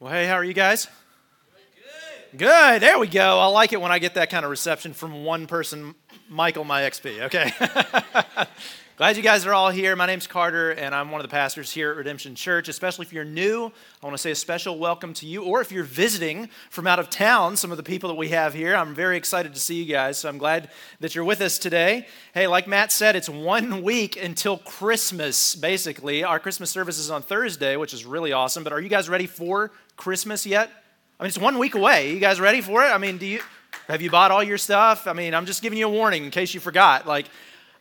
Well, hey, how are you guys? Good. Good. There we go. I like it when I get that kind of reception from one person, Michael, my XP. Okay. Glad you guys are all here. My name's Carter, and I'm one of the pastors here at Redemption Church. Especially if you're new, I want to say a special welcome to you. Or if you're visiting from out of town, some of the people that we have here, I'm very excited to see you guys. So I'm glad that you're with us today. Hey, like Matt said, it's one week until Christmas, basically. Our Christmas service is on Thursday, which is really awesome. But are you guys ready for Christmas yet? I mean, it's one week away. You guys ready for it? I mean, do you have you bought all your stuff? I mean, I'm just giving you a warning in case you forgot. Like,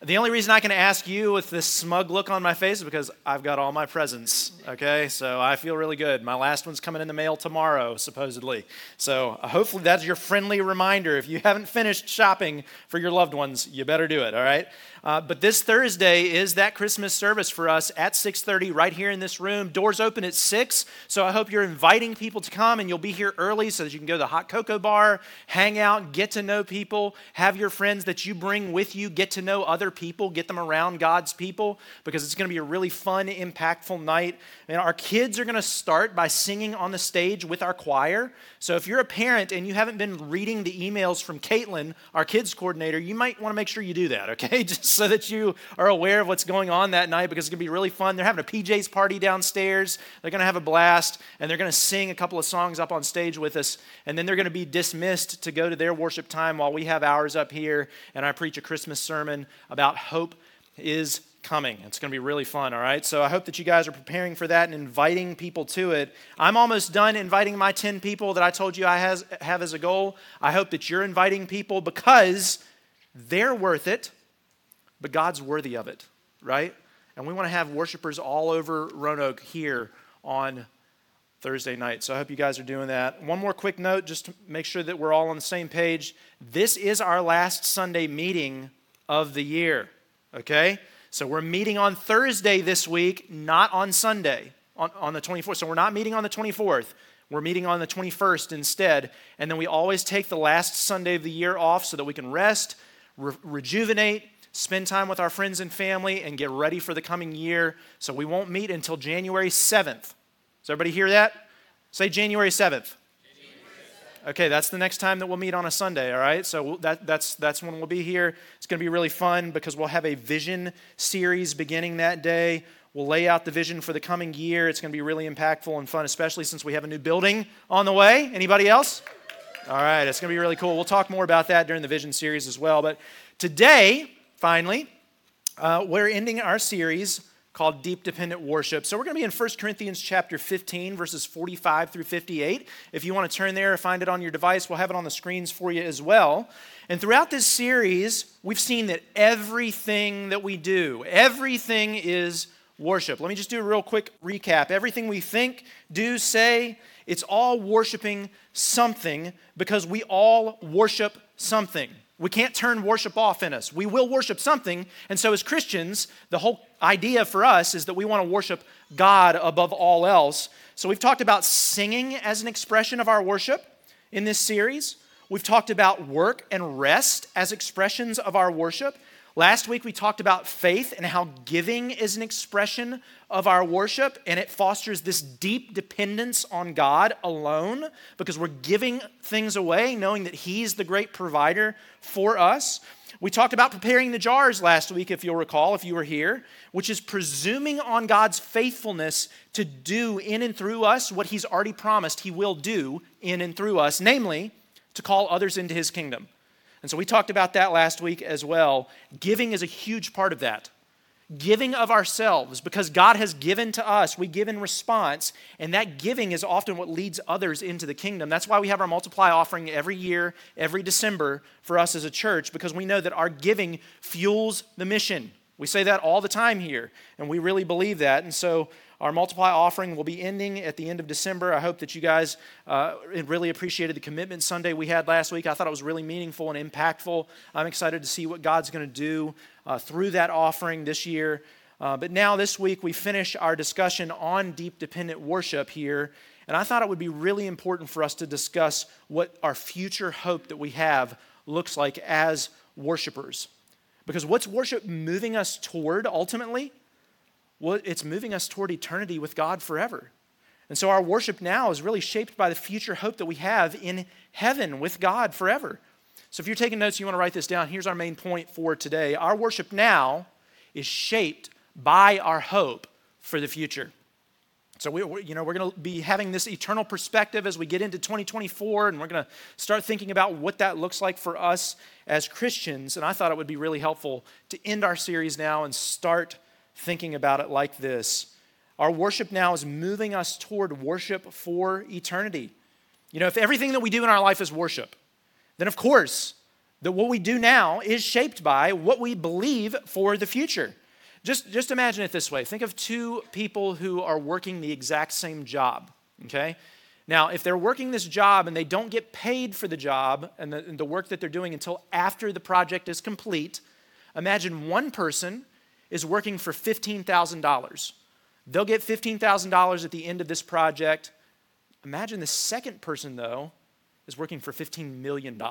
the only reason I can ask you with this smug look on my face is because I've got all my presents, okay? So I feel really good. My last one's coming in the mail tomorrow, supposedly. So uh, hopefully that's your friendly reminder. If you haven't finished shopping for your loved ones, you better do it, all right? Uh, but this Thursday is that Christmas service for us at 6:30 right here in this room. Doors open at 6, so I hope you're inviting people to come and you'll be here early so that you can go to the hot cocoa bar, hang out, get to know people, have your friends that you bring with you, get to know other people, get them around God's people because it's going to be a really fun, impactful night. And our kids are going to start by singing on the stage with our choir. So if you're a parent and you haven't been reading the emails from Caitlin, our kids coordinator, you might want to make sure you do that, okay? Just so that you are aware of what's going on that night because it's going to be really fun. They're having a PJ's party downstairs. They're going to have a blast and they're going to sing a couple of songs up on stage with us. And then they're going to be dismissed to go to their worship time while we have ours up here and I preach a Christmas sermon about hope is coming. It's going to be really fun, all right? So I hope that you guys are preparing for that and inviting people to it. I'm almost done inviting my 10 people that I told you I has, have as a goal. I hope that you're inviting people because they're worth it but God's worthy of it, right? And we want to have worshipers all over Roanoke here on Thursday night. So I hope you guys are doing that. One more quick note just to make sure that we're all on the same page. This is our last Sunday meeting of the year, okay? So we're meeting on Thursday this week, not on Sunday, on, on the 24th. So we're not meeting on the 24th. We're meeting on the 21st instead. And then we always take the last Sunday of the year off so that we can rest, re- rejuvenate, spend time with our friends and family, and get ready for the coming year. So we won't meet until January 7th. Does everybody hear that? Say January 7th. Okay, that's the next time that we'll meet on a Sunday, all right? So that, that's, that's when we'll be here. It's going to be really fun because we'll have a vision series beginning that day. We'll lay out the vision for the coming year. It's going to be really impactful and fun, especially since we have a new building on the way. Anybody else? All right, it's going to be really cool. We'll talk more about that during the vision series as well. But today, finally, uh, we're ending our series called Deep Dependent Worship. So we're going to be in 1 Corinthians chapter 15, verses 45 through 58. If you want to turn there or find it on your device, we'll have it on the screens for you as well. And throughout this series, we've seen that everything that we do, everything is worship. Let me just do a real quick recap. Everything we think, do, say, it's all worshiping something because we all worship something. We can't turn worship off in us. We will worship something. And so, as Christians, the whole idea for us is that we want to worship God above all else. So, we've talked about singing as an expression of our worship in this series. We've talked about work and rest as expressions of our worship. Last week, we talked about faith and how giving is an expression of our worship, and it fosters this deep dependence on God alone because we're giving things away, knowing that He's the great provider for us. We talked about preparing the jars last week, if you'll recall, if you were here, which is presuming on God's faithfulness to do in and through us what He's already promised He will do in and through us, namely, to call others into His kingdom. And so we talked about that last week as well. Giving is a huge part of that. Giving of ourselves, because God has given to us, we give in response, and that giving is often what leads others into the kingdom. That's why we have our multiply offering every year, every December for us as a church, because we know that our giving fuels the mission. We say that all the time here, and we really believe that. And so our multiply offering will be ending at the end of December. I hope that you guys uh, really appreciated the commitment Sunday we had last week. I thought it was really meaningful and impactful. I'm excited to see what God's going to do uh, through that offering this year. Uh, but now, this week, we finish our discussion on deep dependent worship here. And I thought it would be really important for us to discuss what our future hope that we have looks like as worshipers. Because what's worship moving us toward ultimately? Well, it's moving us toward eternity with God forever. And so our worship now is really shaped by the future hope that we have in heaven with God forever. So if you're taking notes, you want to write this down. Here's our main point for today. Our worship now is shaped by our hope for the future. So we, we, you know, we're going to be having this eternal perspective as we get into 2024, and we're going to start thinking about what that looks like for us as Christians. And I thought it would be really helpful to end our series now and start thinking about it like this. Our worship now is moving us toward worship for eternity. You know, if everything that we do in our life is worship, then of course, that what we do now is shaped by what we believe for the future. Just, just imagine it this way think of two people who are working the exact same job, okay? Now, if they're working this job and they don't get paid for the job and the, and the work that they're doing until after the project is complete, imagine one person is working for $15,000. They'll get $15,000 at the end of this project. Imagine the second person, though, is working for $15 million.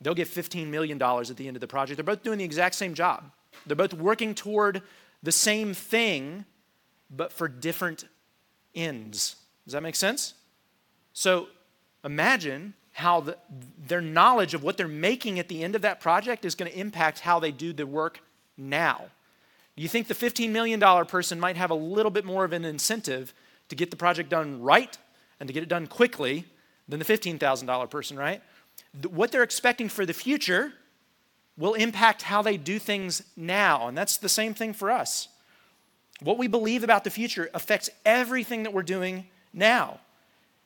They'll get $15 million at the end of the project. They're both doing the exact same job. They're both working toward the same thing, but for different ends. Does that make sense? So imagine how the, their knowledge of what they're making at the end of that project is going to impact how they do the work now. You think the $15 million person might have a little bit more of an incentive to get the project done right and to get it done quickly than the $15,000 person, right? What they're expecting for the future will impact how they do things now. And that's the same thing for us. What we believe about the future affects everything that we're doing now.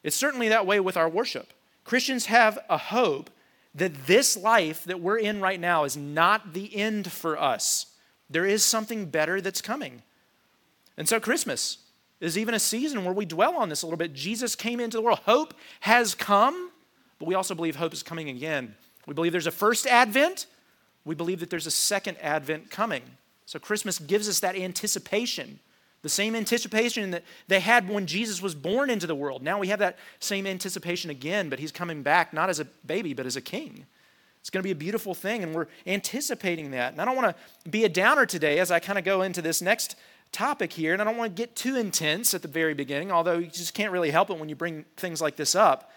It's certainly that way with our worship. Christians have a hope that this life that we're in right now is not the end for us. There is something better that's coming. And so, Christmas is even a season where we dwell on this a little bit. Jesus came into the world. Hope has come, but we also believe hope is coming again. We believe there's a first advent we believe that there's a second advent coming. So Christmas gives us that anticipation, the same anticipation that they had when Jesus was born into the world. Now we have that same anticipation again, but he's coming back not as a baby, but as a king. It's going to be a beautiful thing, and we're anticipating that. And I don't want to be a downer today as I kind of go into this next topic here, and I don't want to get too intense at the very beginning, although you just can't really help it when you bring things like this up.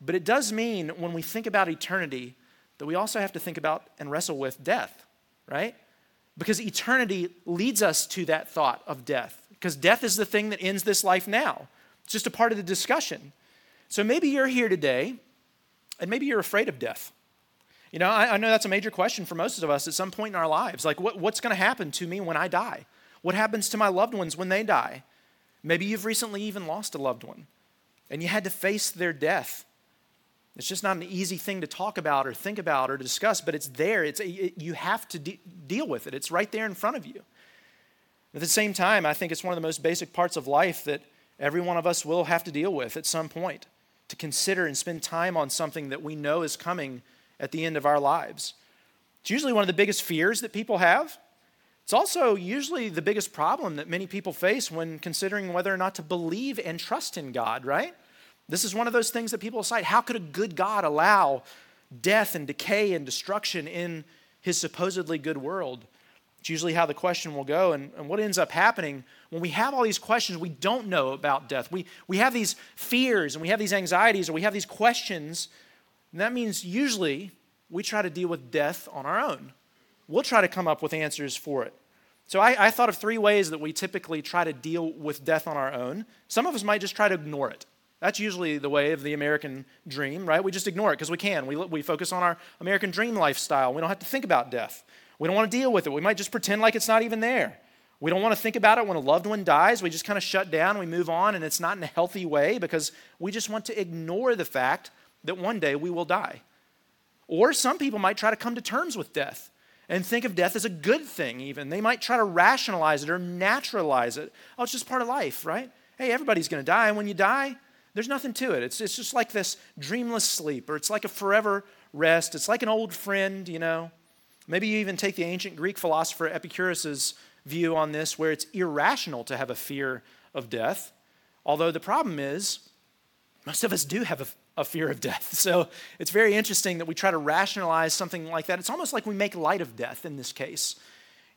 But it does mean when we think about eternity, that we also have to think about and wrestle with death, right? Because eternity leads us to that thought of death, because death is the thing that ends this life now. It's just a part of the discussion. So maybe you're here today, and maybe you're afraid of death. You know, I, I know that's a major question for most of us at some point in our lives. Like, what, what's going to happen to me when I die? What happens to my loved ones when they die? Maybe you've recently even lost a loved one, and you had to face their death. It's just not an easy thing to talk about or think about or discuss, but it's there. It's, it, you have to de- deal with it. It's right there in front of you. At the same time, I think it's one of the most basic parts of life that every one of us will have to deal with at some point to consider and spend time on something that we know is coming at the end of our lives. It's usually one of the biggest fears that people have. It's also usually the biggest problem that many people face when considering whether or not to believe and trust in God, right? This is one of those things that people cite. How could a good God allow death and decay and destruction in his supposedly good world? It's usually how the question will go. And, and, what ends up happening when we have all these questions we don't know about death, we, we have these fears and we have these anxieties or we have these questions, and that means usually we try to deal with death on our own. We'll try to come up with answers for it. So I, I thought of three ways that we typically try to deal with death on our own. Some of us might just try to ignore it. That's usually the way of the American dream, right? We just ignore it because we can. We, we focus on our American dream lifestyle. We don't have to think about death. We don't want to deal with it. We might just pretend like it's not even there. We don't want to think about it when a loved one dies. We just kind of shut down, we move on, and it's not in a healthy way because we just want to ignore the fact that one day we will die. Or some people might try to come to terms with death and think of death as a good thing, even. They might try to rationalize it or naturalize it. Oh, it's just part of life, right? Hey, everybody's going to die, and when you die, there's nothing to it. It's, it's just like this dreamless sleep, or it's like a forever rest. It's like an old friend, you know. Maybe you even take the ancient Greek philosopher Epicurus's view on this, where it's irrational to have a fear of death. Although the problem is, most of us do have a, a fear of death. So it's very interesting that we try to rationalize something like that. It's almost like we make light of death in this case.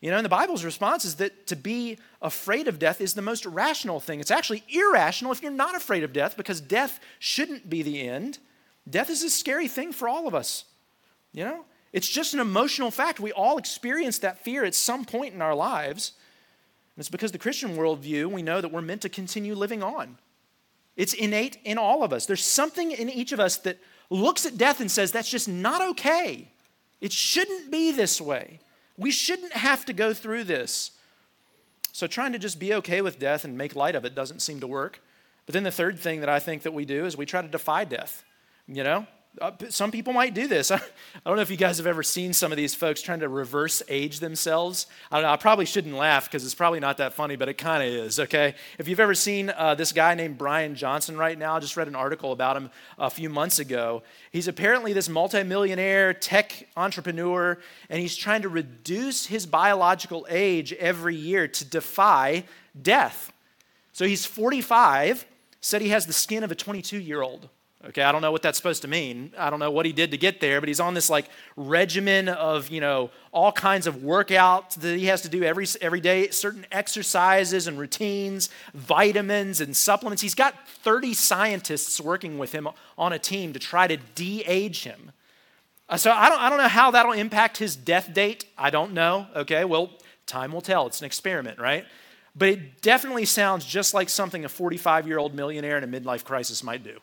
You know, and the Bible's response is that to be afraid of death is the most rational thing. It's actually irrational if you're not afraid of death because death shouldn't be the end. Death is a scary thing for all of us. You know, it's just an emotional fact. We all experience that fear at some point in our lives. And it's because the Christian worldview, we know that we're meant to continue living on. It's innate in all of us. There's something in each of us that looks at death and says, that's just not okay. It shouldn't be this way. We shouldn't have to go through this. So trying to just be okay with death and make light of it doesn't seem to work. But then the third thing that I think that we do is we try to defy death. You know, some people might do this. I don't know if you guys have ever seen some of these folks trying to reverse age themselves. I don't know. I probably shouldn't laugh because it's probably not that funny, but it kind of is, okay? If you've ever seen uh, this guy named Brian Johnson right now, I just read an article about him a few months ago. He's apparently this multimillionaire tech entrepreneur, and he's trying to reduce his biological age every year to defy death. So he's 45, said he has the skin of a 22 year old. Okay, I don't know what that's supposed to mean. I don't know what he did to get there, but he's on this like regimen of, you know, all kinds of workouts that he has to do every every day, certain exercises and routines, vitamins and supplements. He's got 30 scientists working with him on a team to try to de-age him. Uh, so I don't I don't know how that'll impact his death date. I don't know. Okay, well, time will tell. It's an experiment, right? But it definitely sounds just like something a 45-year-old millionaire in a midlife crisis might do.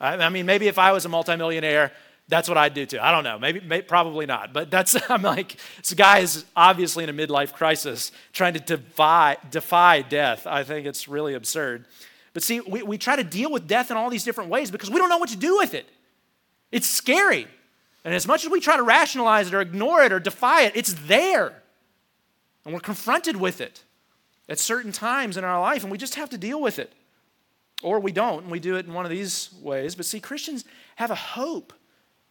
I mean, maybe if I was a multimillionaire, that's what I'd do too. I don't know. Maybe, maybe, probably not. But that's I'm like this guy is obviously in a midlife crisis, trying to defy defy death. I think it's really absurd. But see, we, we try to deal with death in all these different ways because we don't know what to do with it. It's scary. And as much as we try to rationalize it or ignore it or defy it, it's there. And we're confronted with it at certain times in our life, and we just have to deal with it. Or we don't, and we do it in one of these ways. But see, Christians have a hope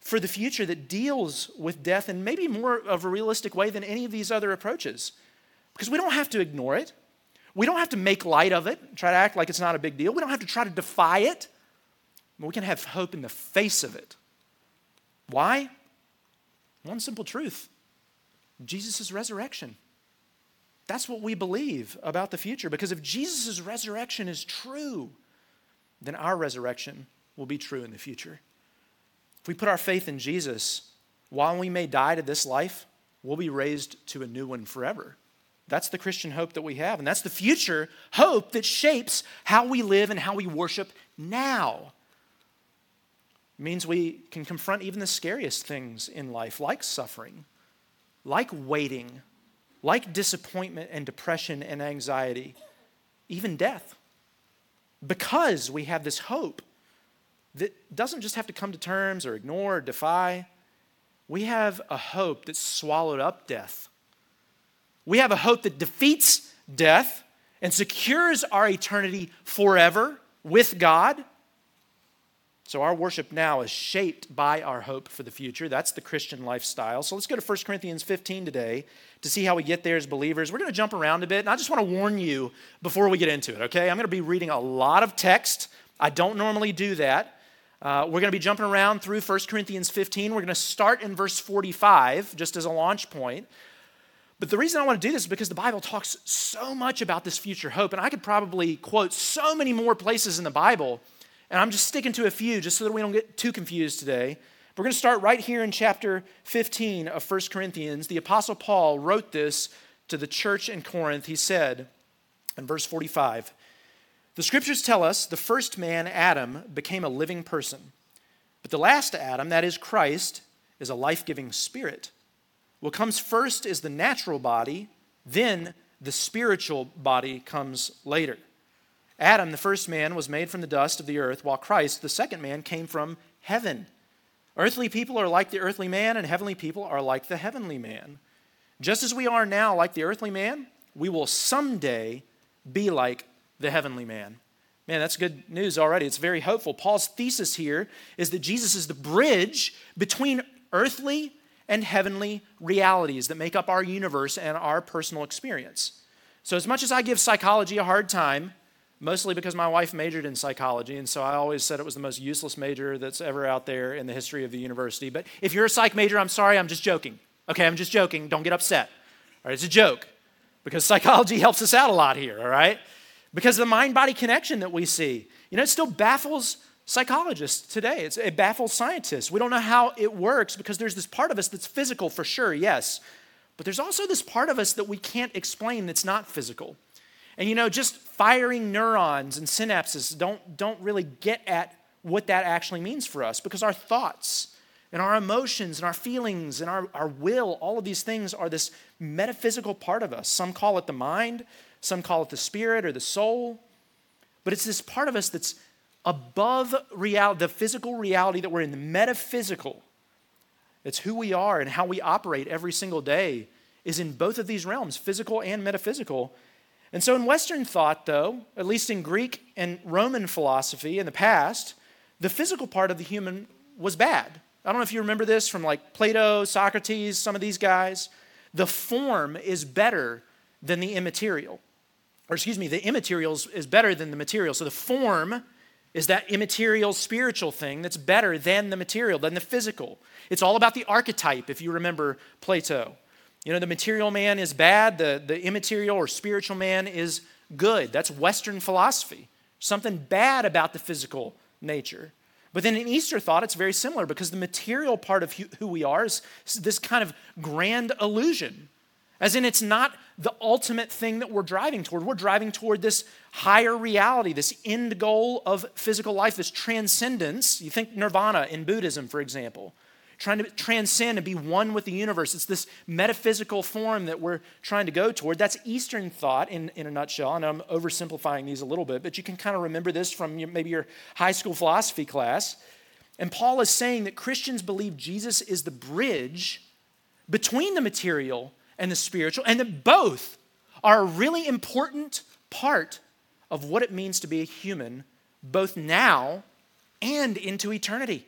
for the future that deals with death in maybe more of a realistic way than any of these other approaches. Because we don't have to ignore it. We don't have to make light of it, try to act like it's not a big deal. We don't have to try to defy it. But we can have hope in the face of it. Why? One simple truth Jesus' resurrection. That's what we believe about the future. Because if Jesus' resurrection is true, then our resurrection will be true in the future. If we put our faith in Jesus, while we may die to this life, we'll be raised to a new one forever. That's the Christian hope that we have. And that's the future hope that shapes how we live and how we worship now. It means we can confront even the scariest things in life, like suffering, like waiting, like disappointment and depression and anxiety, even death because we have this hope that doesn't just have to come to terms or ignore or defy. We have a hope that swallowed up death. We have a hope that defeats death and secures our eternity forever with God. So, our worship now is shaped by our hope for the future. That's the Christian lifestyle. So, let's go to 1 Corinthians 15 today to see how we get there as believers. We're going to jump around a bit, and I just want to warn you before we get into it, okay? I'm going to be reading a lot of text. I don't normally do that. Uh, we're going to be jumping around through 1 Corinthians 15. We're going to start in verse 45 just as a launch point. But the reason I want to do this is because the Bible talks so much about this future hope, and I could probably quote so many more places in the Bible and I'm just sticking to a few just so that we don't get too confused today. We're going to start right here in chapter 15 of 1 Corinthians. The Apostle Paul wrote this to the church in Corinth. He said in verse 45 The scriptures tell us the first man, Adam, became a living person. But the last Adam, that is Christ, is a life giving spirit. What comes first is the natural body, then the spiritual body comes later. Adam, the first man, was made from the dust of the earth, while Christ, the second man, came from heaven. Earthly people are like the earthly man, and heavenly people are like the heavenly man. Just as we are now like the earthly man, we will someday be like the heavenly man. Man, that's good news already. It's very hopeful. Paul's thesis here is that Jesus is the bridge between earthly and heavenly realities that make up our universe and our personal experience. So, as much as I give psychology a hard time, mostly because my wife majored in psychology, and so I always said it was the most useless major that's ever out there in the history of the university. But if you're a psych major, I'm sorry, I'm just joking. Okay, I'm just joking. Don't get upset. All right, it's a joke because psychology helps us out a lot here, all right? Because the mind body connection that we see. You know, it still baffles psychologists today. It's, it baffles scientists. We don't know how it works because there's this part of us that's physical for sure, yes. But there's also this part of us that we can't explain that's not physical. And you know, just firing neurons and synapses don't, don't really get at what that actually means for us because our thoughts and our emotions and our feelings and our, our will, all of these things are this metaphysical part of us. Some call it the mind, some call it the spirit or the soul. But it's this part of us that's above reality, the physical reality that we're in, the metaphysical. It's who we are and how we operate every single day is in both of these realms, physical and metaphysical. And so in Western thought, though, at least in Greek and Roman philosophy in the past, the physical part of the human was bad. I don't know if you remember this from like Plato, Socrates, some of these guys. The form is better than the immaterial. Or excuse me, the immaterial is better than the material. So the form is that immaterial spiritual thing that's better than the material, than the physical. It's all about the archetype, if you remember Plato. You know, the material man is bad, the, the immaterial or spiritual man is good. That's Western philosophy. Something bad about the physical nature. But then in Eastern thought, it's very similar because the material part of who we are is this kind of grand illusion. As in, it's not the ultimate thing that we're driving toward. We're driving toward this higher reality, this end goal of physical life, this transcendence. You think nirvana in Buddhism, for example trying to transcend and be one with the universe. It's this metaphysical form that we're trying to go toward. That's Eastern thought in, in a nutshell. And I'm oversimplifying these a little bit, but you can kind of remember this from your, maybe your high school philosophy class. And Paul is saying that Christians believe Jesus is the bridge between the material and the spiritual, and that both are a really important part of what it means to be a human, both now and into eternity.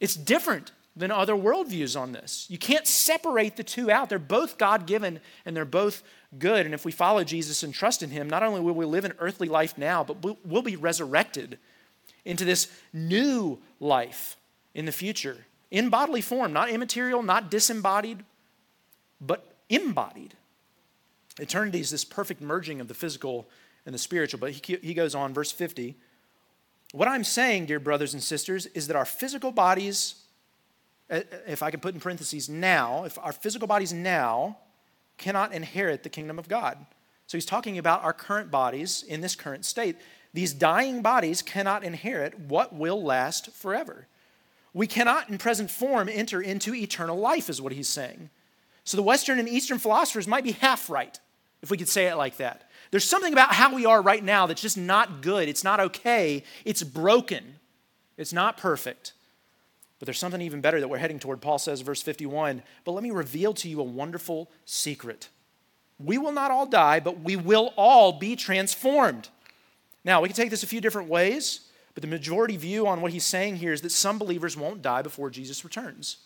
It's different than other worldviews on this. You can't separate the two out. They're both God given and they're both good. And if we follow Jesus and trust in Him, not only will we live an earthly life now, but we'll be resurrected into this new life in the future in bodily form, not immaterial, not disembodied, but embodied. Eternity is this perfect merging of the physical and the spiritual. But he, he goes on, verse 50. What I'm saying, dear brothers and sisters, is that our physical bodies Uh, uh, if I can put in parentheses, now, if our physical bodies now cannot inherit the kingdom of God. So he's talking about our current bodies in this current state. These dying bodies cannot inherit what will last forever. We cannot, in present form, enter into eternal life, is what he's saying. So the Western and Eastern philosophers might be half right, if we could say it like that. There's something about how we are right now that's just not good. It's not okay. It's broken. It's not perfect. But there's something even better that we're heading toward. Paul says, verse 51 But let me reveal to you a wonderful secret. We will not all die, but we will all be transformed. Now, we can take this a few different ways, but the majority view on what he's saying here is that some believers won't die before Jesus returns.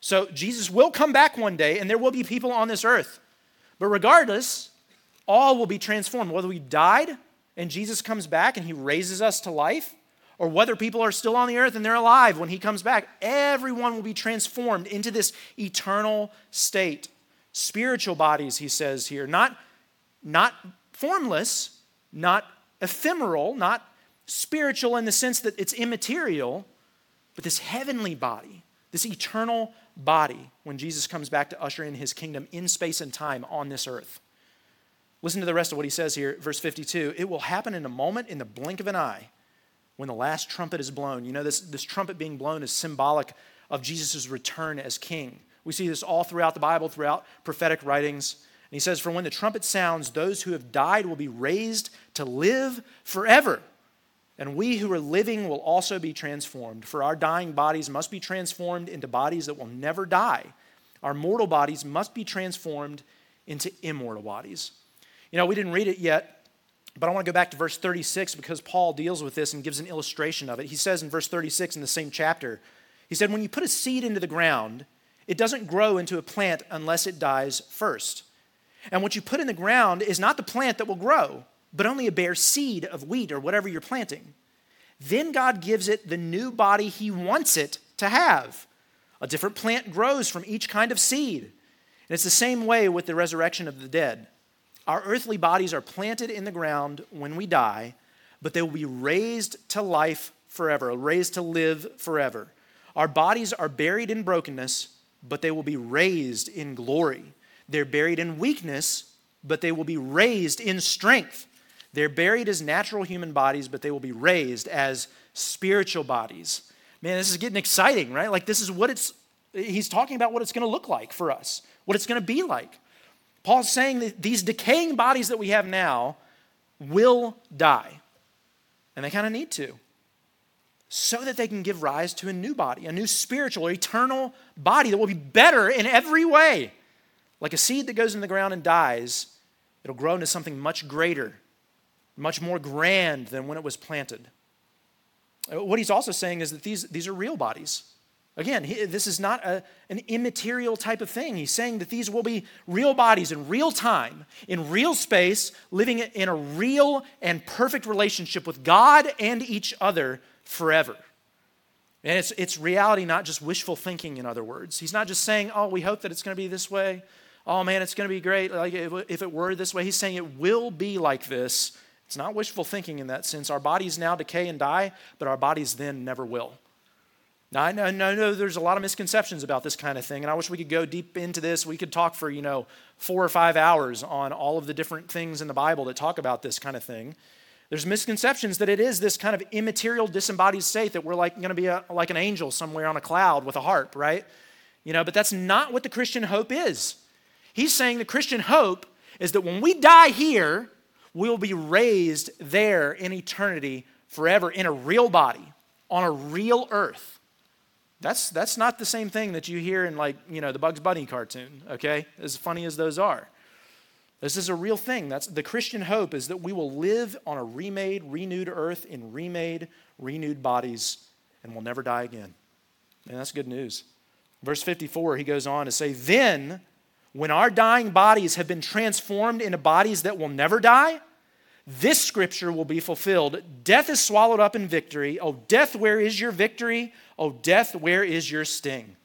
So, Jesus will come back one day, and there will be people on this earth. But regardless, all will be transformed. Whether we died and Jesus comes back and he raises us to life, or whether people are still on the earth and they're alive when he comes back, everyone will be transformed into this eternal state. Spiritual bodies, he says here, not, not formless, not ephemeral, not spiritual in the sense that it's immaterial, but this heavenly body, this eternal body when Jesus comes back to usher in his kingdom in space and time on this earth. Listen to the rest of what he says here, verse 52. It will happen in a moment, in the blink of an eye when the last trumpet is blown. You know, this, this trumpet being blown is symbolic of Jesus' return as king. We see this all throughout the Bible, throughout prophetic writings. And he says, For when the trumpet sounds, those who have died will be raised to live forever. And we who are living will also be transformed. For our dying bodies must be transformed into bodies that will never die. Our mortal bodies must be transformed into immortal bodies. You know, we didn't read it yet, but I want to go back to verse 36 because Paul deals with this and gives an illustration of it. He says in verse 36 in the same chapter, he said, When you put a seed into the ground, it doesn't grow into a plant unless it dies first. And what you put in the ground is not the plant that will grow, but only a bare seed of wheat or whatever you're planting. Then God gives it the new body He wants it to have. A different plant grows from each kind of seed. And it's the same way with the resurrection of the dead. Our earthly bodies are planted in the ground when we die, but they will be raised to life forever, raised to live forever. Our bodies are buried in brokenness, but they will be raised in glory. They're buried in weakness, but they will be raised in strength. They're buried as natural human bodies, but they will be raised as spiritual bodies. Man, this is getting exciting, right? Like, this is what it's, he's talking about what it's going to look like for us, what it's going to be like. Paul's saying that these decaying bodies that we have now will die. And they kind of need to. So that they can give rise to a new body, a new spiritual eternal body that will be better in every way. Like a seed that goes in the ground and dies, it'll grow into something much greater, much more grand than when it was planted. Uh, what he's also saying is that these, these are real bodies. Again, he, this is not a, an immaterial type of thing. He's saying that these will be real bodies in real time, in real space, living in a real and perfect relationship with God and each other forever. And it's, it's reality, not just wishful thinking, in other words. He's not just saying, oh, we hope that it's going to be this way. Oh, man, it's going to be great. Like if it were this way, he's saying it will be like this. It's not wishful thinking in that sense. Our bodies now decay and die, but our bodies then never will. Now, I know, I know there's a lot of misconceptions about this kind of thing, and I wish we could go deep into this. We could talk for, you know, four or five hours on all of the different things in the Bible that talk about this kind of thing. There's misconceptions that it is this kind of immaterial, disembodied state that we're like going to be a, like an angel somewhere on a cloud with a harp, right? You know, but that's not what the Christian hope is. He's saying the Christian hope is that when we die here, we'll be raised there in eternity forever in a real body, on a real earth. That's, that's not the same thing that you hear in, like, you know, the Bugs Bunny cartoon, okay? As funny as those are. This is a real thing. That's the Christian hope is that we will live on a remade, renewed earth in remade, renewed bodies, and we'll never die again. And that's good news. Verse 54, he goes on to say, Then, when our dying bodies have been transformed into bodies that will never die, this scripture will be fulfilled. Death is swallowed up in victory. Oh, death, where is your victory? Oh, death, where is your sting?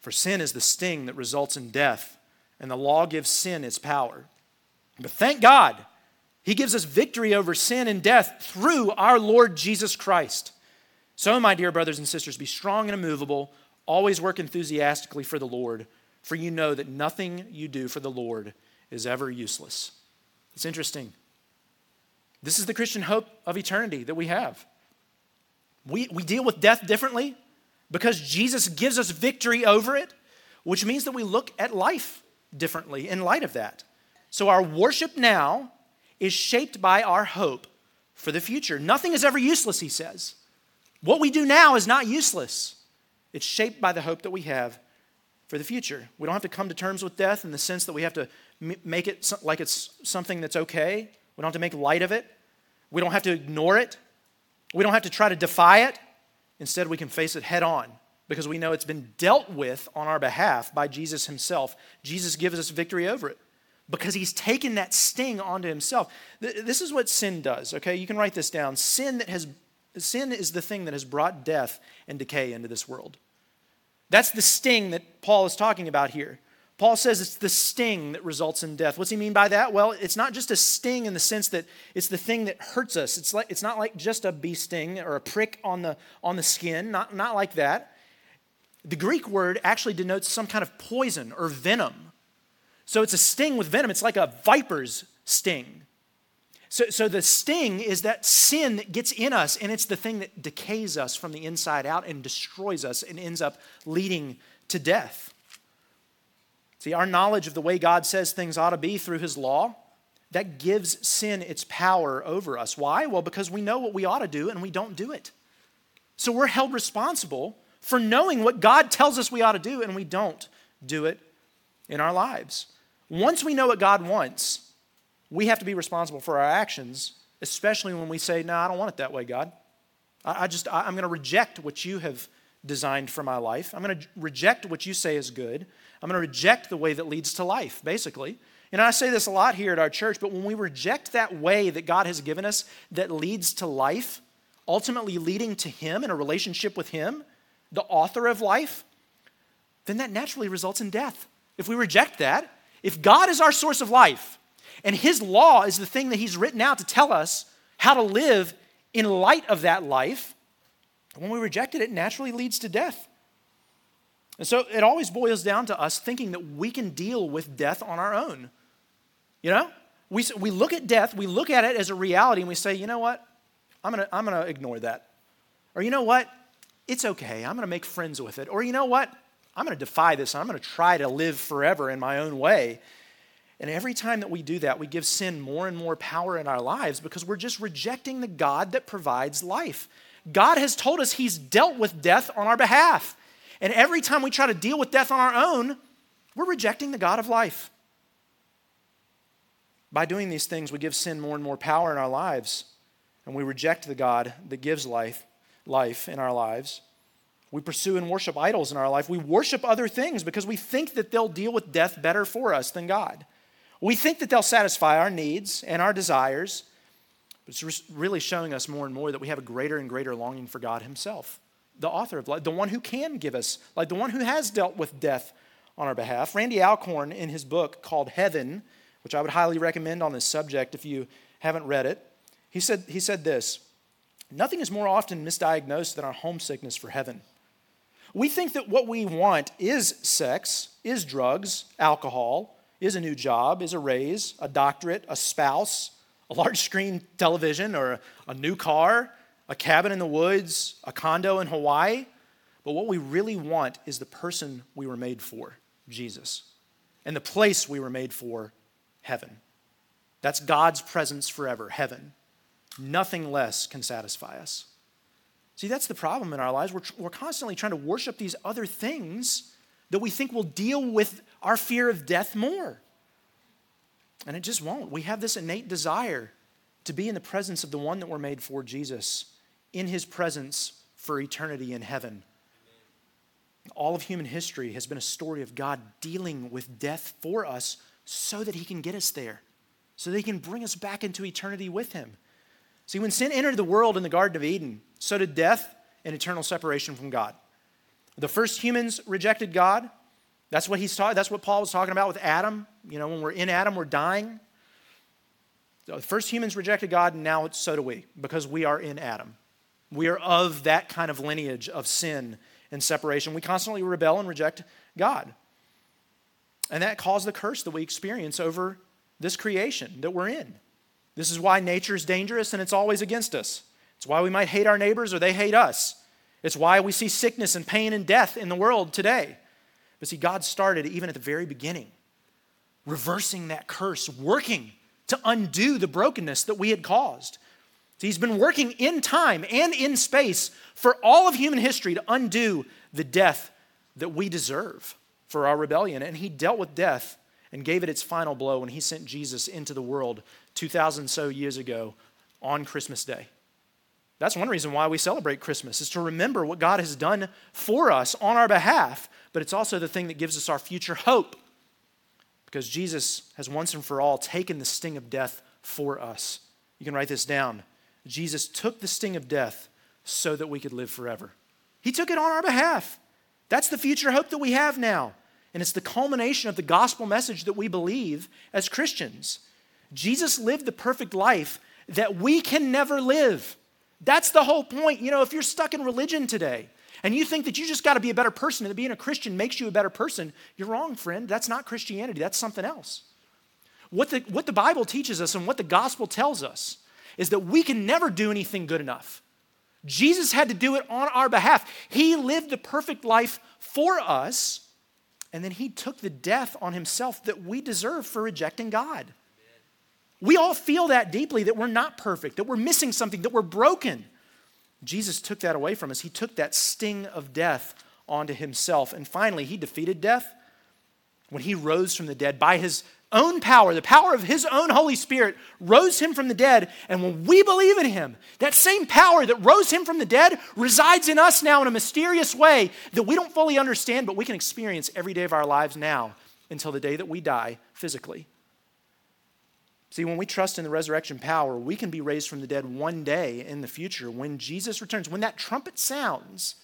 For sin is the sting that results in death, and the law gives sin its power. But thank God, He gives us victory over sin and death through our Lord Jesus Christ. So, my dear brothers and sisters, be strong and immovable, always work enthusiastically for the Lord, for you know that nothing you do for the Lord is ever useless. It's interesting. This is the Christian hope of eternity that we have. We, we deal with death differently because Jesus gives us victory over it, which means that we look at life differently in light of that. So our worship now is shaped by our hope for the future. Nothing is ever useless, he says. What we do now is not useless, it's shaped by the hope that we have for the future. We don't have to come to terms with death in the sense that we have to make it like it's something that's okay. We don't have to make light of it. We don't have to ignore it. We don't have to try to defy it. Instead, we can face it head on because we know it's been dealt with on our behalf by Jesus himself. Jesus gives us victory over it because he's taken that sting onto himself. This is what sin does, okay? You can write this down. Sin that has sin is the thing that has brought death and decay into this world. That's the sting that Paul is talking about here. Paul says it's the sting that results in death. What's he mean by that? Well, it's not just a sting in the sense that it's the thing that hurts us. It's, like, it's not like just a bee sting or a prick on the, on the skin, not, not like that. The Greek word actually denotes some kind of poison or venom. So it's a sting with venom. It's like a viper's sting. So, so the sting is that sin that gets in us, and it's the thing that decays us from the inside out and destroys us and ends up leading to death. See, our knowledge of the way God says things ought to be through His law, that gives sin its power over us. Why? Well, because we know what we ought to do and we don't do it. So we're held responsible for knowing what God tells us we ought to do and we don't do it in our lives. Once we know what God wants, we have to be responsible for our actions, especially when we say, No, I don't want it that way, God. I, just, I'm going to reject what you have designed for my life. I'm going to reject what you say is good. I'm going to reject the way that leads to life, basically. And I say this a lot here at our church, but when we reject that way that God has given us that leads to life, ultimately leading to Him in a relationship with Him, the author of life, then that naturally results in death. if we reject that, if God is our source of life and His law is the thing that He's written out to tell us how to live in light of that life, when we reject it, it naturally leads to death. And so it always boils down to us thinking that we can deal with death on our own. You know? We, we look at death, we look at it as a reality, and we say, you know what? I'm going to I'm going to ignore that. Or you know what? It's okay. I'm going to make friends with it. Or you know what? I'm going to defy this. I'm going to try to live forever in my own way. And every time that we do that, we give sin more and more power in our lives because we're just rejecting the God that provides life. God has told us He's dealt with death on our behalf. And every time we try to deal with death on our own, we're rejecting the God of life. By doing these things, we give sin more and more power in our lives, and we reject the God that gives life, life in our lives. We pursue and worship idols in our life. We worship other things because we think that they'll deal with death better for us than God. We think that they'll satisfy our needs and our desires, but it's really showing us more and more that we have a greater and greater longing for God Himself, the author of life, the one who can give us, like the one who has dealt with death on our behalf. Randy Alcorn, in his book called Heaven, which I would highly recommend on this subject if you haven't read it, he said, he said this Nothing is more often misdiagnosed than our homesickness for heaven. We think that what we want is sex, is drugs, alcohol, is a new job, is a raise, a doctorate, a spouse, a large screen television, or a new car, a cabin in the woods, a condo in Hawaii. But what we really want is the person we were made for, Jesus, and the place we were made for, heaven. That's God's presence forever, heaven. Nothing less can satisfy us. See, that's the problem in our lives. We're, we're constantly trying to worship these other things that we think will deal with our fear of death more. And it just won't. We have this innate desire to be in the presence of the one that we're made for, Jesus, in his presence for eternity in heaven. All of human history has been a story of God dealing with death for us so that he can get us there, so that he can bring us back into eternity with him. See, when sin entered the world in the Garden of Eden, so did death and eternal separation from God. The first humans rejected God. That's what he's ta- that's what Paul was talking about with Adam. You know, when we're in Adam, we're dying. The first humans rejected God, and now so do we, because we are in Adam. We are of that kind of lineage of sin and separation. We constantly rebel and reject God. And that caused the curse that we experience over this creation that we're in. This is why nature is dangerous and it's always against us. It's why we might hate our neighbors or they hate us. It's why we see sickness and pain and death in the world today. But see, God started even at the very beginning, reversing that curse, working to undo the brokenness that we had caused. So he's been working in time and in space for all of human history to undo the death that we deserve for our rebellion. And he dealt with death and gave it its final blow when he sent Jesus into the world 2,000 so years ago on Christmas Day. That's one reason why we celebrate Christmas, is to remember what God has done for us on our behalf, but it's also the thing that gives us our future hope. Because Jesus has once and for all taken the sting of death for us. You can write this down. Jesus took the sting of death so that we could live forever. He took it on our behalf. That's the future hope that we have now. And it's the culmination of the gospel message that we believe as Christians. Jesus lived the perfect life that we can never live. That's the whole point. You know, if you're stuck in religion today and you think that you just got to be a better person and that being a Christian makes you a better person, you're wrong, friend. That's not Christianity, that's something else. What the, what the Bible teaches us and what the gospel tells us is that we can never do anything good enough. Jesus had to do it on our behalf. He lived the perfect life for us, and then he took the death on himself that we deserve for rejecting God. We all feel that deeply that we're not perfect, that we're missing something, that we're broken. Jesus took that away from us. He took that sting of death onto himself. And finally, he defeated death when he rose from the dead by his own power, the power of his own Holy Spirit, rose him from the dead. And when we believe in him, that same power that rose him from the dead resides in us now in a mysterious way that we don't fully understand, but we can experience every day of our lives now until the day that we die physically. See, when we trust in the resurrection power, we can be raised from the dead one day in the future when Jesus returns, when that trumpet sounds.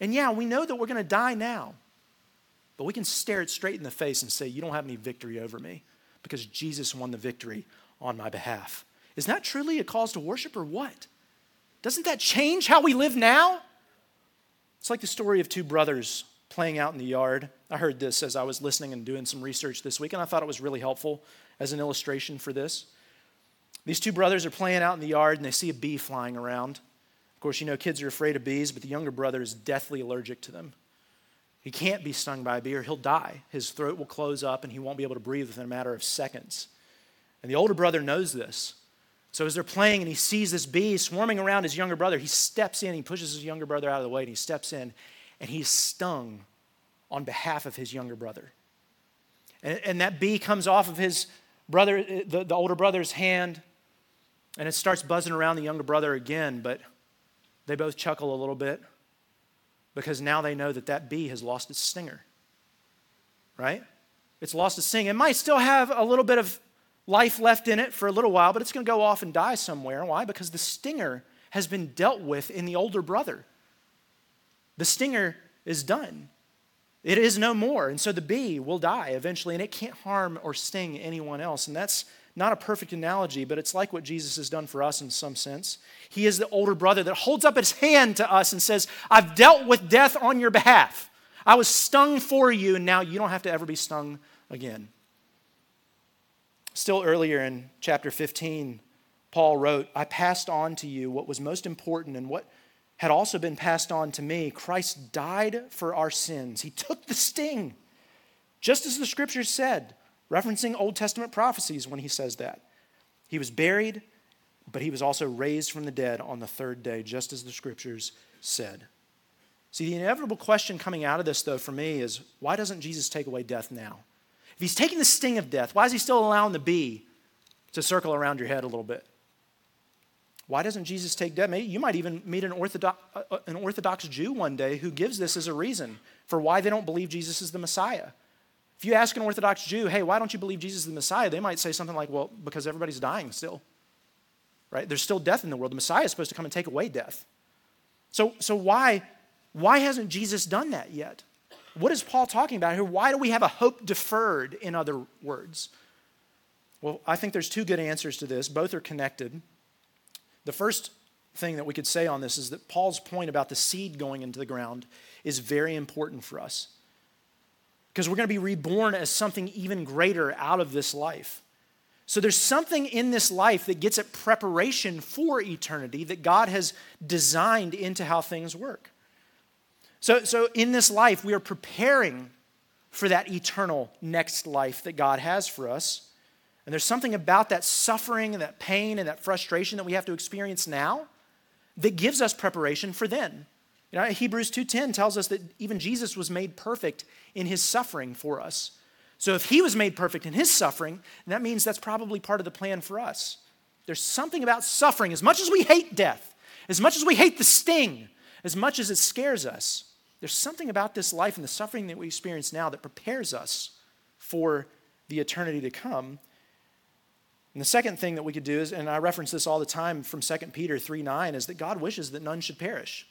And yeah, we know that we're going to die now. But we can stare it straight in the face and say, You don't have any victory over me because Jesus won the victory on my behalf. Is that truly a cause to worship or what? Doesn't that change how we live now? It's like the story of two brothers playing out in the yard. I heard this as I was listening and doing some research this week, and I thought it was really helpful as an illustration for this. These two brothers are playing out in the yard and they see a bee flying around. Of course, you know kids are afraid of bees, but the younger brother is deathly allergic to them. He can't be stung by a bee or he'll die. His throat will close up and he won't be able to breathe within a matter of seconds. And the older brother knows this. So as they're playing and he sees this bee swarming around his younger brother, he steps in, he pushes his younger brother out of the way, and he steps in, and he's stung on behalf of his younger brother. And, and that bee comes off of his brother, the, the older brother's hand, and it starts buzzing around the younger brother again, but they both chuckle a little bit because now they know that that bee has lost its stinger. Right? It's lost its sting. It might still have a little bit of life left in it for a little while, but it's going to go off and die somewhere. Why? Because the stinger has been dealt with in the older brother. The stinger is done. It is no more. And so the bee will die eventually, and it can't harm or sting anyone else. And that's not a perfect analogy, but it's like what Jesus has done for us in some sense. He is the older brother that holds up his hand to us and says, I've dealt with death on your behalf. I was stung for you, and now you don't have to ever be stung again. Still earlier in chapter 15, Paul wrote, I passed on to you what was most important and what had also been passed on to me. Christ died for our sins, He took the sting, just as the scriptures said, referencing Old Testament prophecies when He says that. He was buried, but He was also raised from the dead on the third day, just as the scriptures said. See, the inevitable question coming out of this, though, for me is why doesn't Jesus take away death now? If he's taking the sting of death, why is he still allowing the bee to circle around your head a little bit? Why doesn't Jesus take death? Maybe you might even meet an Orthodox, uh, uh, an Orthodox Jew one day who gives this as a reason for why they don't believe Jesus is the Messiah. If you ask an Orthodox Jew, hey, why don't you believe Jesus is the Messiah? They might say something like, well, because everybody's dying still. Right? There's still death in the world. The Messiah is supposed to come and take away death. So, so why, why hasn't Jesus done that yet? What is Paul talking about here? Why do we have a hope deferred, in other words? Well, I think there's two good answers to this. Both are connected. The first thing that we could say on this is that Paul's point about the seed going into the ground is very important for us. Because we're going to be reborn as something even greater out of this life. So there's something in this life that gets at preparation for eternity that God has designed into how things work. So, so in this life, we are preparing for that eternal next life that God has for us. And there's something about that suffering and that pain and that frustration that we have to experience now that gives us preparation for then. You know, Hebrews 2:10 tells us that even Jesus was made perfect in his suffering for us. So if he was made perfect in his suffering, that means that's probably part of the plan for us. There's something about suffering, as much as we hate death, as much as we hate the sting, as much as it scares us, there's something about this life and the suffering that we experience now that prepares us for the eternity to come. And the second thing that we could do is, and I reference this all the time from 2 Peter 3 9, is that God wishes that none should perish.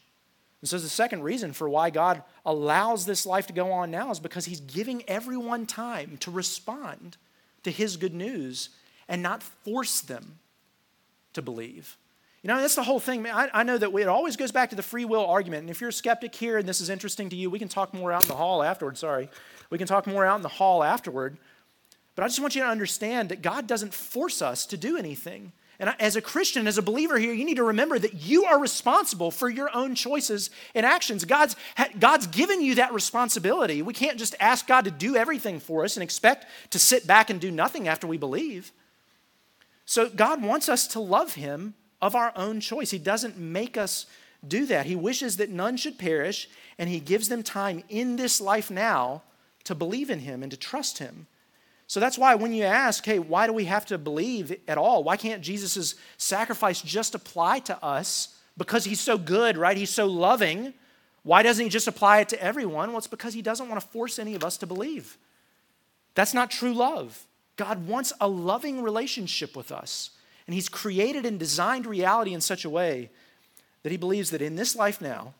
And so the second reason for why God allows this life to go on now is because He's giving everyone time to respond to His good news and not force them to believe. You know, that's the whole thing. I, I know that it always goes back to the free will argument. And if you're a skeptic here and this is interesting to you, we can talk more out in the hall afterward. Sorry. We can talk more out in the hall afterward. But I just want you to understand that God doesn't force us to do anything. And as a Christian, as a believer here, you need to remember that you are responsible for your own choices and actions. God's, God's given you that responsibility. We can't just ask God to do everything for us and expect to sit back and do nothing after we believe. So God wants us to love Him of our own choice. He doesn't make us do that. He wishes that none should perish, and He gives them time in this life now to believe in Him and to trust Him. So that's why when you ask, hey, why do we have to believe at all? Why can't Jesus' sacrifice just apply to us? Because He's so good, right? He's so loving. Why doesn't He just apply it to everyone? Well, it's because He doesn't want to force any of us to believe. That's not true love. God wants a loving relationship with us. And He's created and designed reality in such a way that He believes that in this life now,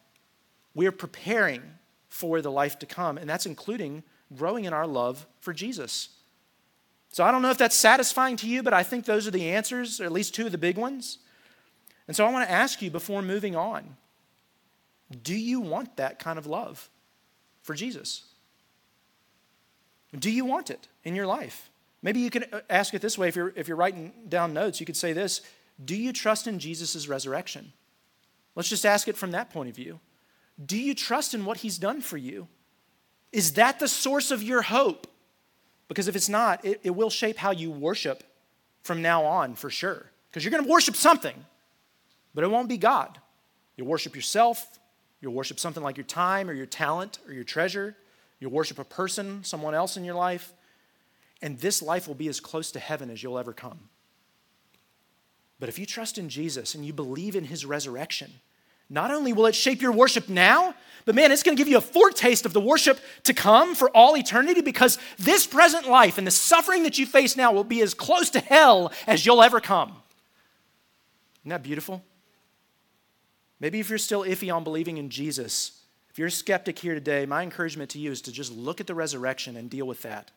we are preparing for the life to come. And that's including growing in our love for Jesus. So I don't know if that's satisfying to you, but I think those are the answers, or at least two of the big ones. And so I want to ask you before moving on do you want that kind of love for Jesus? Do you want it in your life? Maybe you could ask it this way if you're, if you're writing down notes, you could say this Do you trust in Jesus' resurrection? Let's just ask it from that point of view. Do you trust in what he's done for you? Is that the source of your hope? Because if it's not, it, it will shape how you worship from now on for sure. Because you're going to worship something, but it won't be God. You'll worship yourself, you'll worship something like your time or your talent or your treasure, you'll worship a person, someone else in your life, and this life will be as close to heaven as you'll ever come. But if you trust in Jesus and you believe in his resurrection, not only will it shape your worship now, but man, it's going to give you a foretaste of the worship to come for all eternity because this present life and the suffering that you face now will be as close to hell as you'll ever come. Isn't that beautiful? Maybe if you're still iffy on believing in Jesus, if you're a skeptic here today, my encouragement to you is to just look at the resurrection and deal with that.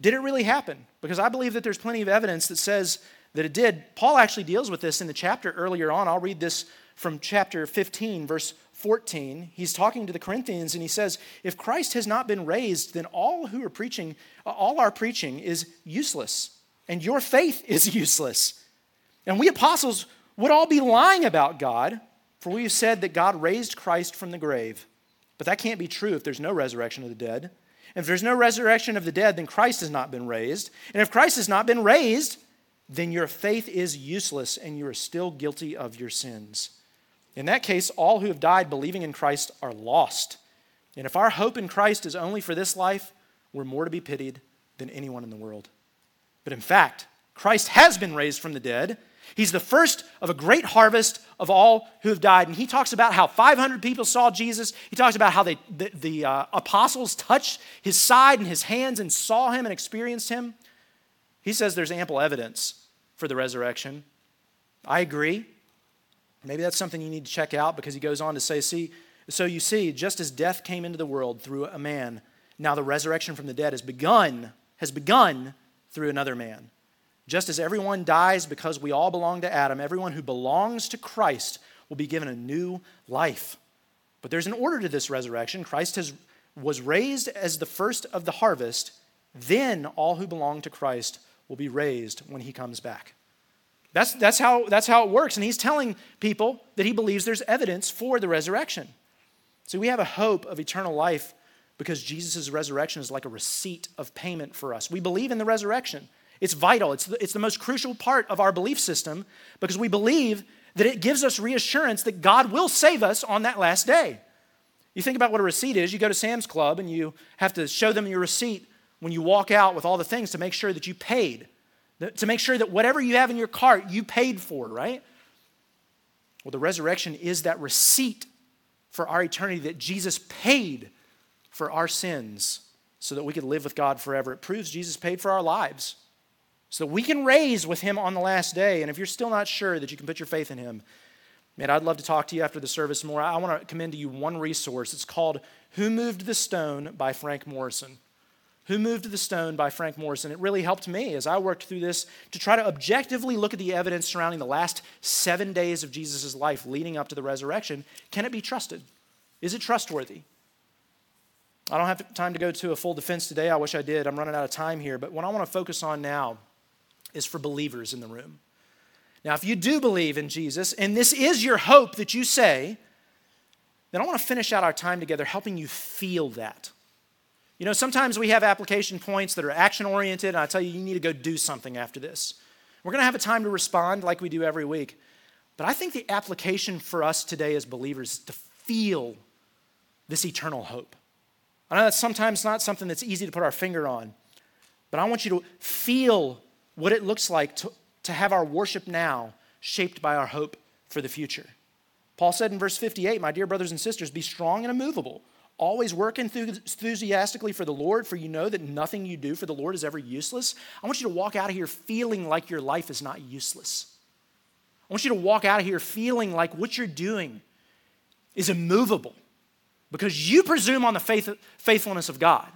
Did it really happen? Because I believe that there's plenty of evidence that says that it did. Paul actually deals with this in the chapter earlier on. I'll read this from chapter 15, verse 14. He's talking to the Corinthians and he says, If Christ has not been raised, then all who are preaching, all our preaching is useless, and your faith is useless. And we apostles would all be lying about God, for we have said that God raised Christ from the grave. But that can't be true if there's no resurrection of the dead. And If there's no resurrection of the dead, then Christ has not been raised. And if Christ has not been raised, then your faith is useless and you are still guilty of your sins. In that case, all who have died believing in Christ are lost. And if our hope in Christ is only for this life, we're more to be pitied than anyone in the world. But in fact, Christ has been raised from the dead. He's the first of a great harvest of all who have died. And he talks about how 500 people saw Jesus. He talks about how they, the, the uh, apostles touched his side and his hands and saw him and experienced him. He says there's ample evidence for the resurrection. I agree. Maybe that's something you need to check out because he goes on to say, see, so you see, just as death came into the world through a man, now the resurrection from the dead has begun, has begun through another man. Just as everyone dies because we all belong to Adam, everyone who belongs to Christ will be given a new life. But there's an order to this resurrection. Christ has, was raised as the first of the harvest, then all who belong to Christ will be raised when he comes back. That's, that's, how, that's how it works. And he's telling people that he believes there's evidence for the resurrection. So we have a hope of eternal life because Jesus' resurrection is like a receipt of payment for us. We believe in the resurrection. It's vital, it's the, it's the most crucial part of our belief system because we believe that it gives us reassurance that God will save us on that last day. You think about what a receipt is. You go to Sam's Club and you have to show them your receipt when you walk out with all the things to make sure that you paid to make sure that whatever you have in your cart, you paid for, right? Well, the resurrection is that receipt for our eternity that Jesus paid for our sins so that we could live with God forever. It proves Jesus paid for our lives so that we can raise with him on the last day. And if you're still not sure that you can put your faith in him, man, I'd love to talk to you after the service more. I want to commend to you one resource. It's called Who Moved the Stone by Frank Morison. Who Moved the Stone by Frank Morison. It really helped me as I worked through this to try to objectively look at the evidence surrounding the last seven days of Jesus' life leading up to the resurrection. Can it be trusted? Is it trustworthy? I don't have time to go to a full defense today. I wish I did. I'm running out of time here. But what I want to focus on now is for believers in the room. Now, if you do believe in Jesus, and this is your hope that you say, then I want to finish out our time together helping you feel that. You know, sometimes we have application points that are action oriented, and I tell you, you need to go do something after this. We're going to have a time to respond like we do every week. But I think the application for us today as believers is to feel this eternal hope. I know that's sometimes not something that's easy to put our finger on, but I want you to feel what it looks like to, to have our worship now shaped by our hope for the future. Paul said in verse 58, My dear brothers and sisters, be strong and immovable Always work enthusiastically for the Lord, for you know that nothing you do for the Lord is ever useless. I want you to walk out of here feeling like your life is not useless. I want you to walk out of here feeling like what you're doing is immovable because you presume on the faith, faithfulness of God.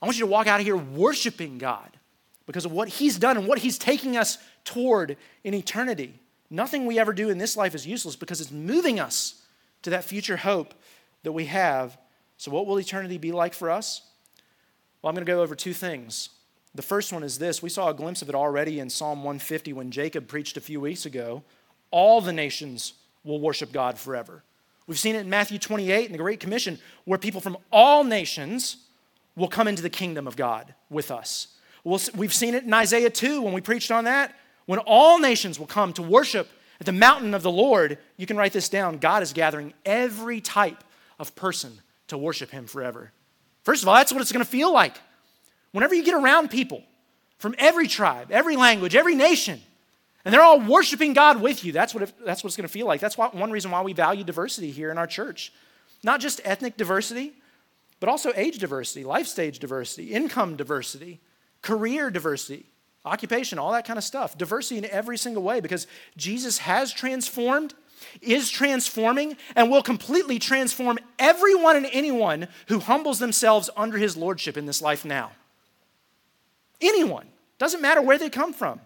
I want you to walk out of here worshiping God because of what He's done and what He's taking us toward in eternity. Nothing we ever do in this life is useless because it's moving us to that future hope that we have. So, what will eternity be like for us? Well, I'm going to go over two things. The first one is this we saw a glimpse of it already in Psalm 150 when Jacob preached a few weeks ago. All the nations will worship God forever. We've seen it in Matthew 28 in the Great Commission, where people from all nations will come into the kingdom of God with us. We've seen it in Isaiah 2 when we preached on that, when all nations will come to worship at the mountain of the Lord. You can write this down. God is gathering every type of person to worship Him forever. First of all, that's what it's going to feel like. Whenever you get around people from every tribe, every language, every nation, and they're all worshiping God with you, that's what, it, that's what it's going to feel like. That's why, one reason why we value diversity here in our church. Not just ethnic diversity, but also age diversity, life stage diversity, income diversity, career diversity, occupation, all that kind of stuff. Diversity in every single way because Jesus has transformed, is transforming, and will completely transform everyone and anyone who humbles themselves under his lordship in this life now. Anyone. Doesn't matter where they come from.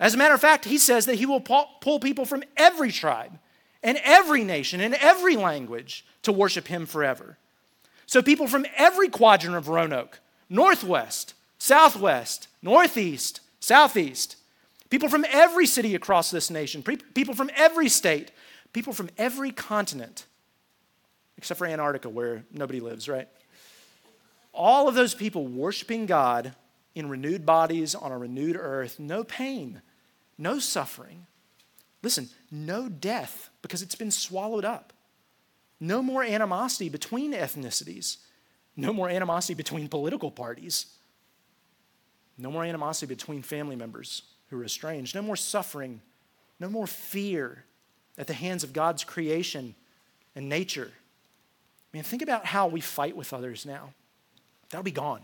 As a matter of fact, he says that he will pull people from every tribe and every nation and every language to worship him forever. So, people from every quadrant of Roanoke, northwest, southwest, northeast, southeast, people from every city across this nation, people from every state, people from every continent, except for Antarctica where nobody lives, right? All of those people worshiping God in renewed bodies on a renewed earth, no pain, no suffering. Listen, no death because it's been swallowed up. No more animosity between ethnicities. No more animosity between political parties. No more animosity between family members who are estranged. No more suffering. No more fear at the hands of God's creation and nature. I mean, think about how we fight with others now. That'll be gone.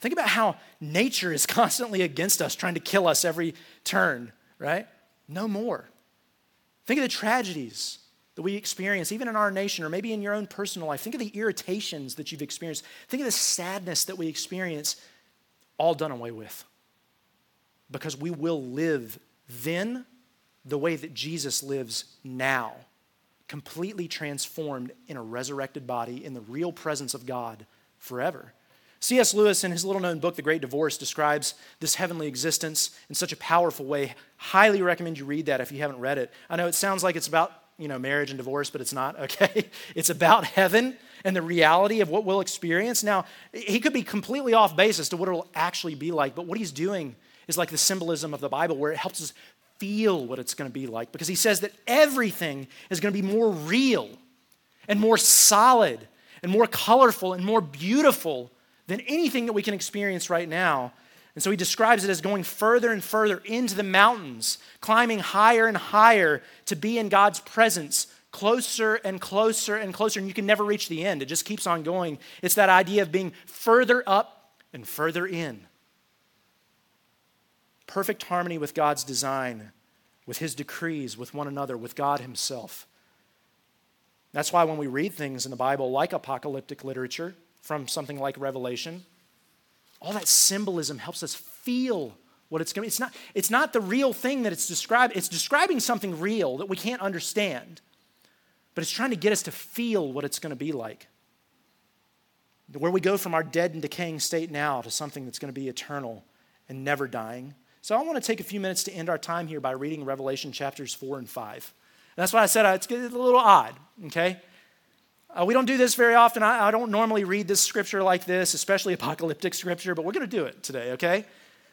Think about how nature is constantly against us, trying to kill us every turn, right? No more. Think of the tragedies that we experience, even in our nation or maybe in your own personal life. Think of the irritations that you've experienced. Think of the sadness that we experience, all done away with. Because we will live then the way that Jesus lives now, completely transformed in a resurrected body in the real presence of God forever. C.S. Lewis, in his little known book, The Great Divorce, describes this heavenly existence in such a powerful way. Highly recommend you read that if you haven't read it. I know it sounds like it's about you know, marriage and divorce, but it's not, okay? It's about heaven and the reality of what we'll experience. Now, he could be completely off base as to what it'll actually be like, but what he's doing is like the symbolism of the Bible where it helps us feel what it's going to be like because he says that everything is going to be more real and more solid and more colorful and more beautiful than anything that we can experience right now and so he describes it as going further and further into the mountains, climbing higher and higher to be in God's presence, closer and closer and closer. And you can never reach the end, it just keeps on going. It's that idea of being further up and further in. Perfect harmony with God's design, with his decrees, with one another, with God himself. That's why when we read things in the Bible like apocalyptic literature from something like Revelation, all that symbolism helps us feel what it's going to be. It's not, it's not the real thing that it's describing, it's describing something real that we can't understand, but it's trying to get us to feel what it's going to be like. Where we go from our dead and decaying state now to something that's going to be eternal and never dying. So I want to take a few minutes to end our time here by reading Revelation chapters 4 and 5. And that's why I said uh, it's a little odd, okay? Uh, we don't do this very often. I, I, don't normally read this scripture like this, especially apocalyptic scripture, but we're going to do it today, okay?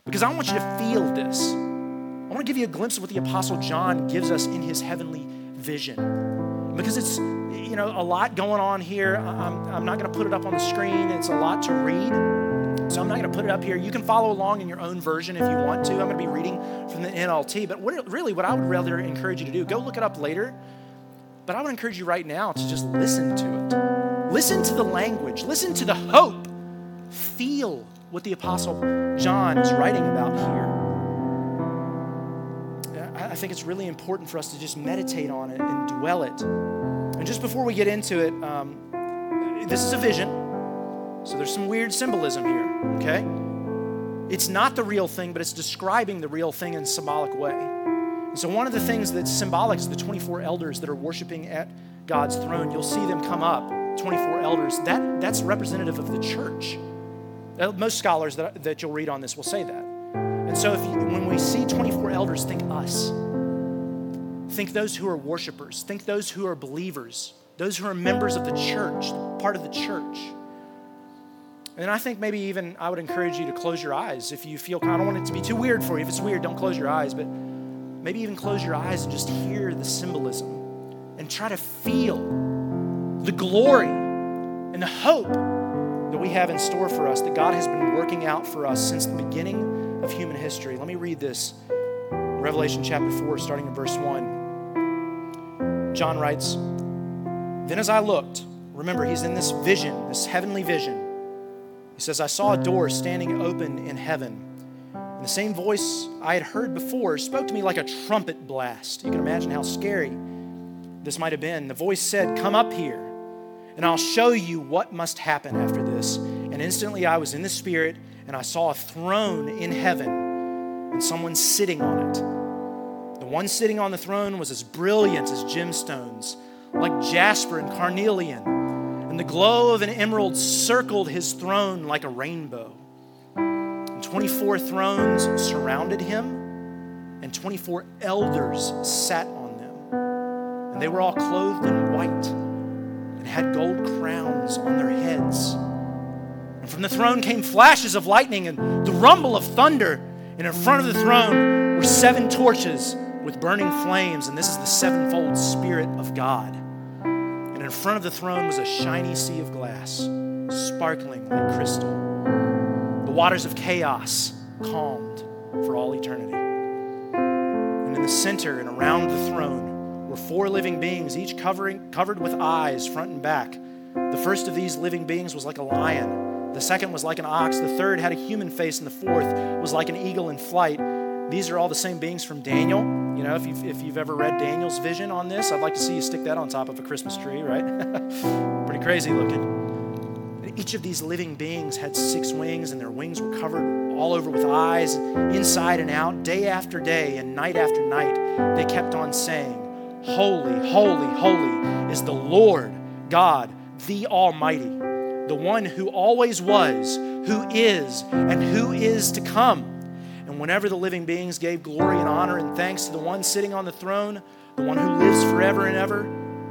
Because I want you to feel this. I want to give you a glimpse of what the Apostle John gives us in his heavenly vision. Because it's, you know, a lot going on here. I'm, I'm not going to put it up on the screen, it's a lot to read. So I'm not going to put it up here. You can follow along in your own version if you want to. I'm going to be reading from the NLT. But what, really, what I would rather encourage you to do, go look it up later. But I would encourage you right now to just listen to it. Listen to the language, listen to the hope. Feel what the Apostle John is writing about here. I think it's really important for us to just meditate on it and dwell it. And just before we get into it, um, this is a vision. So there's some weird symbolism here, okay? It's not the real thing, but it's describing the real thing in a symbolic way. And so one of the things that's symbolic is the 24 elders that are worshiping at God's throne. You'll see them come up, 24 elders. That, that's representative of the church. Uh, most scholars that, that you'll read on this will say that. And so if you, when we see 24 elders, think us. Think those who are worshipers. Think those who are believers, those who are members of the church, part of the church. And I think maybe even I would encourage you to close your eyes if you feel, I don't want it to be too weird for you. If it's weird, don't close your eyes, but maybe even close your eyes and just hear the symbolism and try to feel the glory and the hope that we have in store for us that God has been working out for us since the beginning of human history. Let me read this Revelation chapter 4, starting in verse 1. John writes, Then as I looked, remember, he's in this vision, this heavenly vision. He says, I saw a door standing open in heaven. And the same voice I had heard before spoke to me like a trumpet blast. You can imagine how scary this might have been. The voice said, Come up here, and I'll show you what must happen after this. And instantly I was in the Spirit, and I saw a throne in heaven, and someone sitting on it. The one sitting on the throne was as brilliant as gemstones, like jasper and carnelian and the glow of an emerald circled his throne like a rainbow. And 24 thrones surrounded him, and 24 elders sat on them. And they were all clothed in white and had gold crowns on their heads. And from the throne came flashes of lightning and the rumble of thunder. And in front of the throne were seven torches with burning flames, and this is the sevenfold Spirit of God in front of the throne was a shiny sea of glass, sparkling like crystal. The waters of chaos calmed for all eternity. And in the center and around the throne were four living beings, each covering, covered with eyes front and back. The first of these living beings was like a lion. The second was like an ox. The third had a human face. And the fourth was like an eagle in flight. These are all the same beings from Daniel. You know, if you've, if you've ever read Daniel's vision on this, I'd like to see you stick that on top of a Christmas tree, right? Pretty crazy looking. Each of these living beings had six wings, and their wings were covered all over with eyes, inside and out, day after day and night after night. They kept on saying, Holy, holy, holy is the Lord God, the Almighty, the one who always was, who is, and who is to come. Whenever the living beings gave glory and honor and thanks to the one sitting on the throne, the one who lives forever and ever,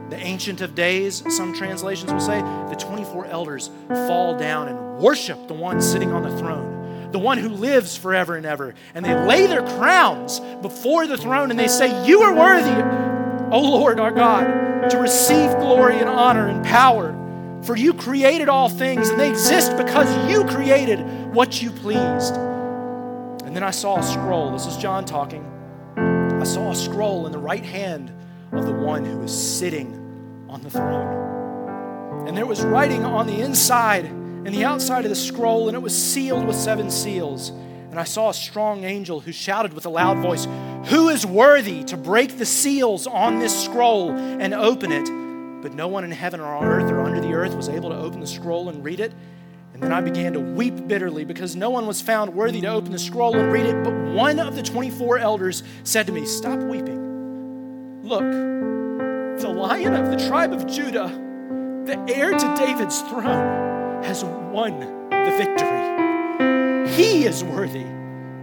the Ancient of Days, some translations will say, the 24 elders fall down and worship the one sitting on the throne, the one who lives forever and ever. And they lay their crowns before the throne and they say, You are worthy, O Lord our God, to receive glory and honor and power. For you created all things, and they exist because you created what you pleased. And then I saw a scroll. This is John talking. I saw a scroll in the right hand of the one who is sitting on the throne. And there was writing on the inside and the outside of the scroll, and it was sealed with seven seals. And I saw a strong angel who shouted with a loud voice, Who is worthy to break the seals on this scroll and open it? But no one in heaven or on earth or under the earth was able to open the scroll and read it then I began to weep bitterly because no one was found worthy to open the scroll and read it. But one of the 24 elders said to me, Stop weeping. Look, the lion of the tribe of Judah, the heir to David's throne, has won the victory. He is worthy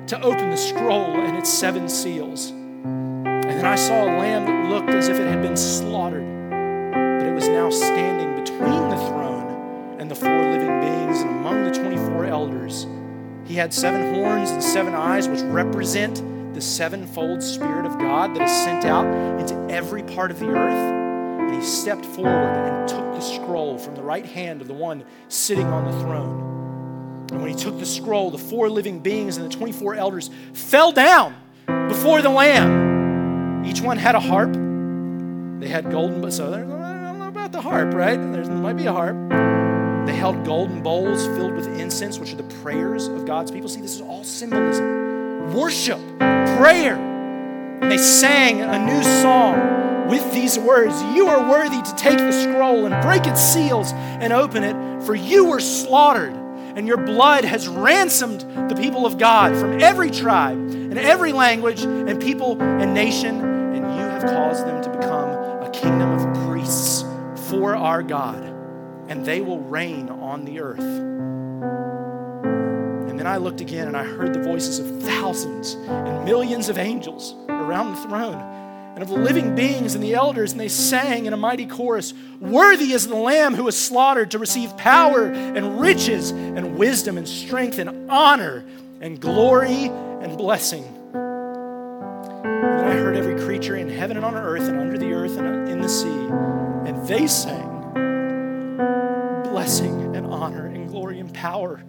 to open the scroll and its seven seals. And then I saw a lamb that looked as if it had been slaughtered, but it was now standing between the throne and the four living beings and among the 24 elders, he had seven horns and seven eyes, which represent the sevenfold Spirit of God that is sent out into every part of the earth. And he stepped forward and took the scroll from the right hand of the one sitting on the throne. And when he took the scroll, the four living beings and the 24 elders fell down before the Lamb. Each one had a harp. They had golden, but so I don't know about the harp, right? There might be a harp. Held golden bowls filled with incense, which are the prayers of God's people. See, this is all symbolism worship, prayer. And they sang a new song with these words You are worthy to take the scroll and break its seals and open it, for you were slaughtered, and your blood has ransomed the people of God from every tribe and every language and people and nation, and you have caused them to become a kingdom of priests for our God, and they will reign on the earth. And then I looked again and I heard the voices of thousands and millions of angels around the throne and of the living beings and the elders, and they sang in a mighty chorus Worthy is the Lamb who was slaughtered to receive power and riches and wisdom and strength and honor and glory and blessing. And I heard every creature in heaven and on earth and under the earth and in the sea, and they sang Blessing and honor and glory and power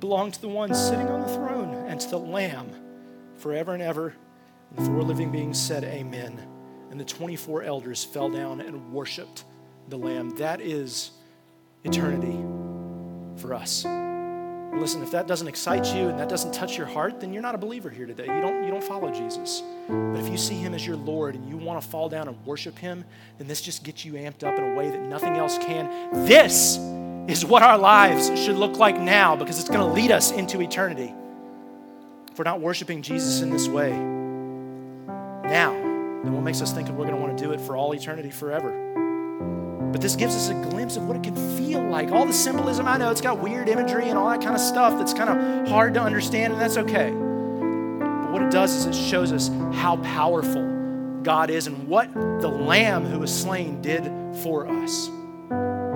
belong to the one sitting on the throne and to the Lamb forever and ever. And the four living beings said, Amen. And the 24 elders fell down and worshiped the Lamb. That is eternity for us. listen, if that doesn't excite you and that doesn't touch your heart, then you're not a believer here today. You don't, you don't follow Jesus. But if you see him as your Lord and you want to fall down and worship him, then this just gets you amped up in a way that nothing else can. This is what our lives should look like now because it's going to lead us into eternity. If we're not worshiping Jesus in this way now, then what makes us think we're going to want to do it for all eternity forever? But this gives us a glimpse of what it can feel like. All the symbolism, I know it's got weird imagery and all that kind of stuff that's kind of hard to understand, and that's okay. But what it does is it shows us how powerful God is and what the Lamb who was slain did for us.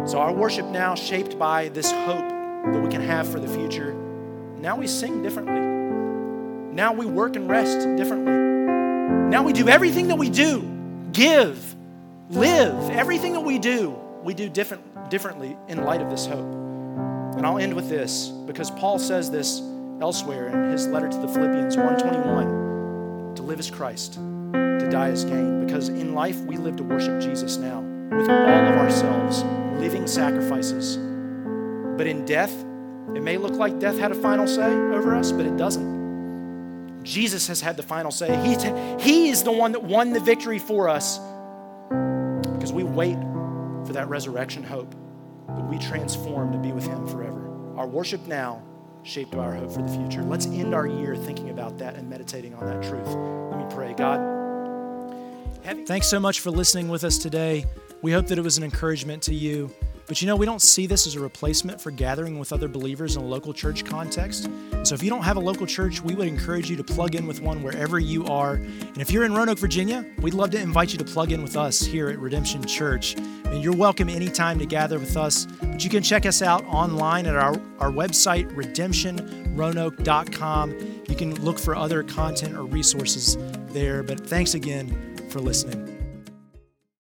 So, our worship now, shaped by this hope that we can have for the future, now we sing differently. Now we work and rest differently. Now we do everything that we do, give, live, everything that we do, we do different, differently in light of this hope. And I'll end with this because Paul says this elsewhere in his letter to the Philippians 121 to live as Christ, to die as gain. Because in life we live to worship Jesus now with all of ourselves living sacrifices. But in death, it may look like death had a final say over us, but it doesn't. Jesus has had the final say. He, he is the one that won the victory for us because we wait for that resurrection hope that we transform to be with Him forever. Our worship now shaped by our hope for the future. Let's end our year thinking about that and meditating on that truth. Let me pray. God, thanks so much for listening with us today. We hope that it was an encouragement to you. But you know, we don't see this as a replacement for gathering with other believers in a local church context. So if you don't have a local church, we would encourage you to plug in with one wherever you are. And if you're in Roanoke, Virginia, we'd love to invite you to plug in with us here at Redemption Church. And you're welcome anytime to gather with us. But you can check us out online at our, our website, redemptionroanoke.com. You can look for other content or resources there. But thanks again for listening.